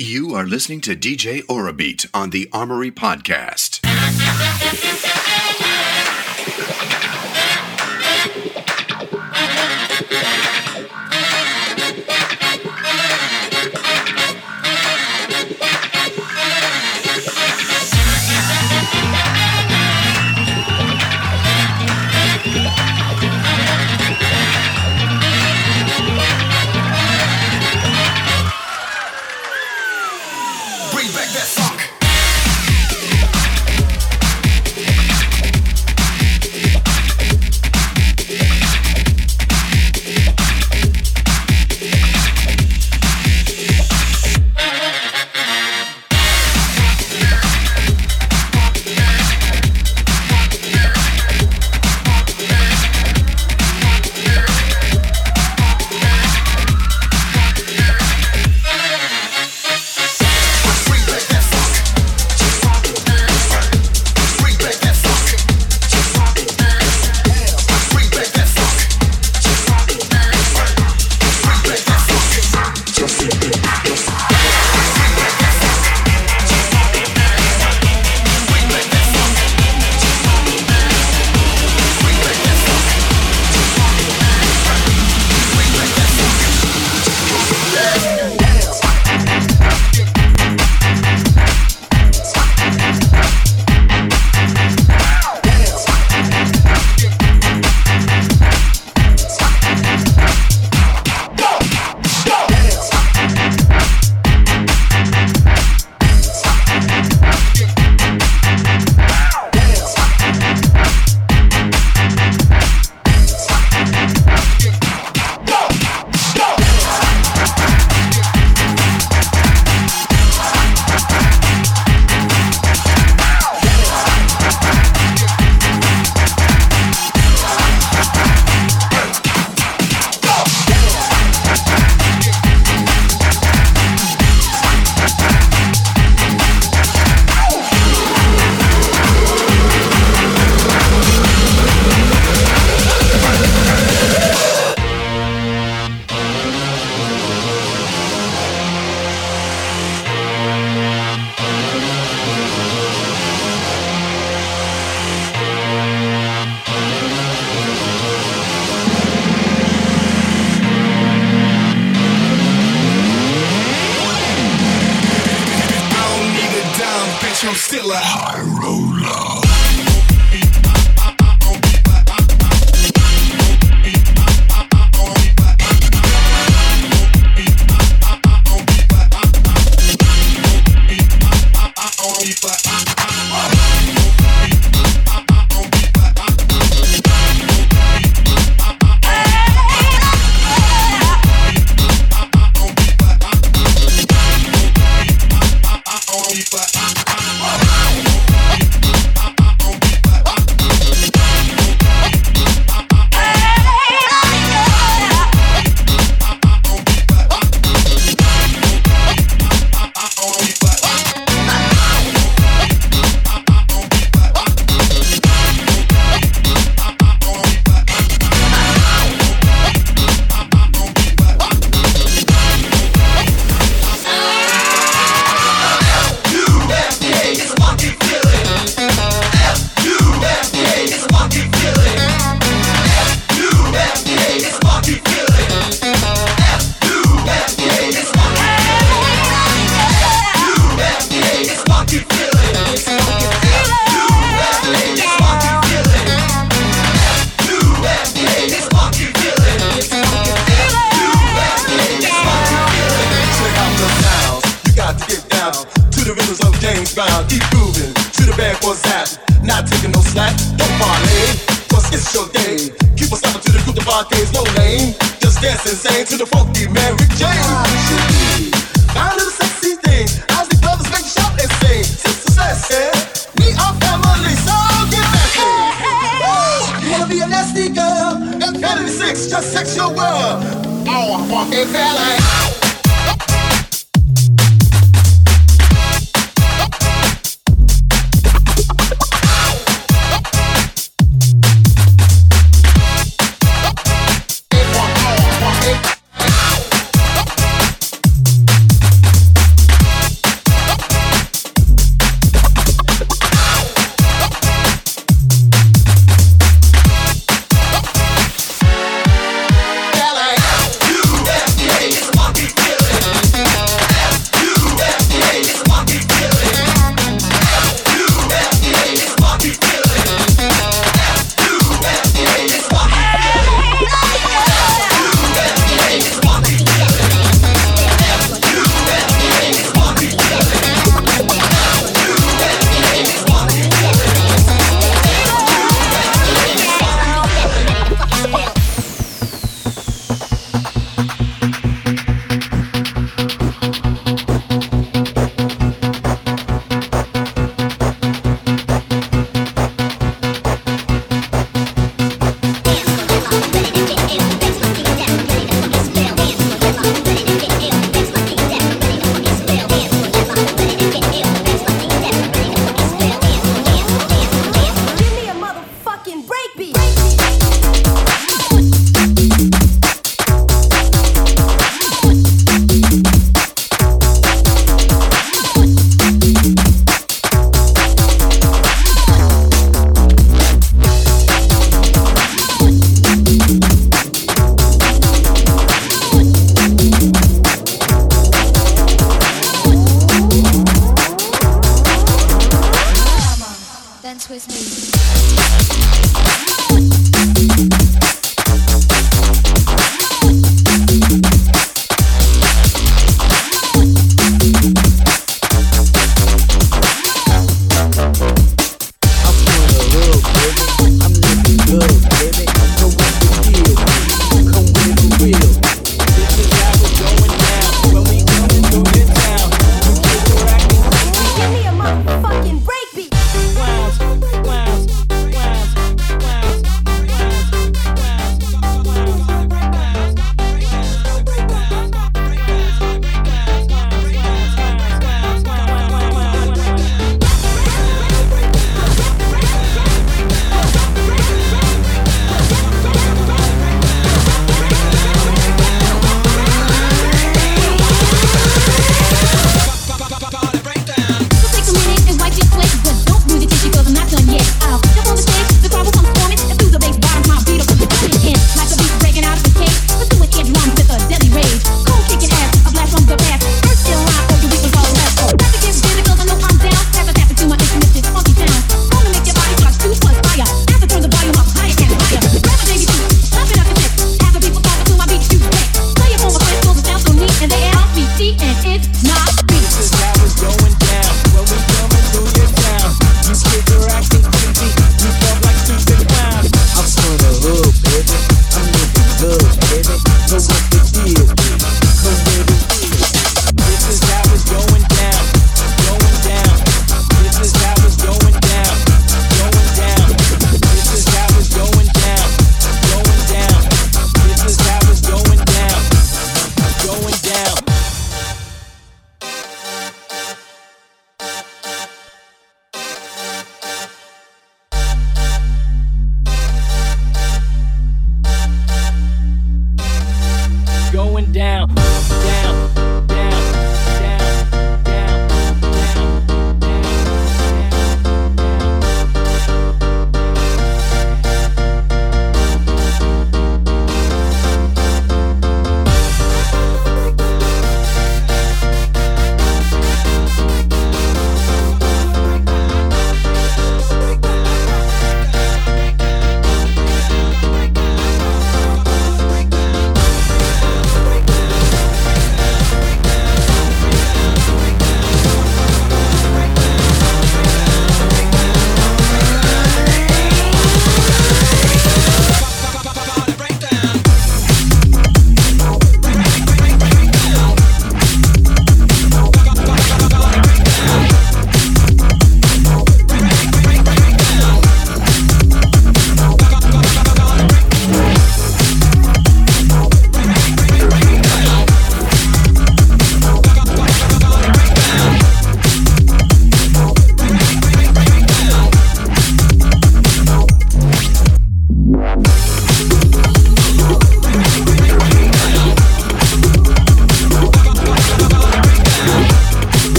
You are listening to DJ Orebeat on the Armory Podcast.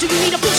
do you need a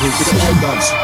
his guys.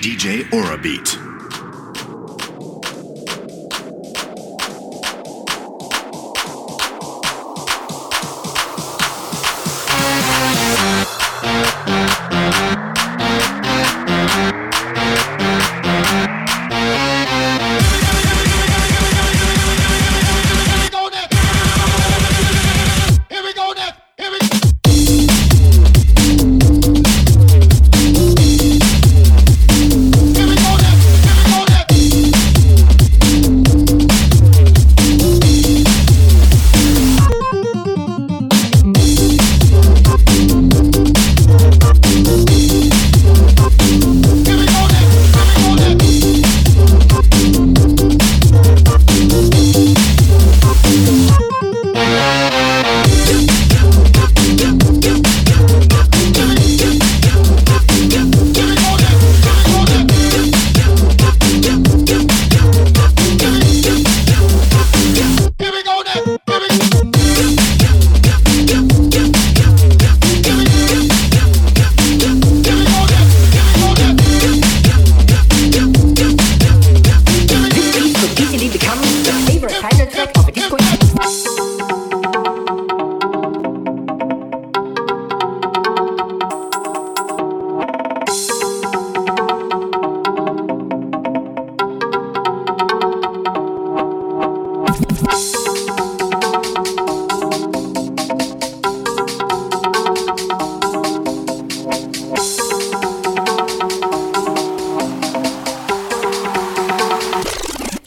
DJ Orebeat.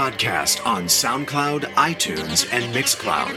podcast on SoundCloud, iTunes, and Mixcloud.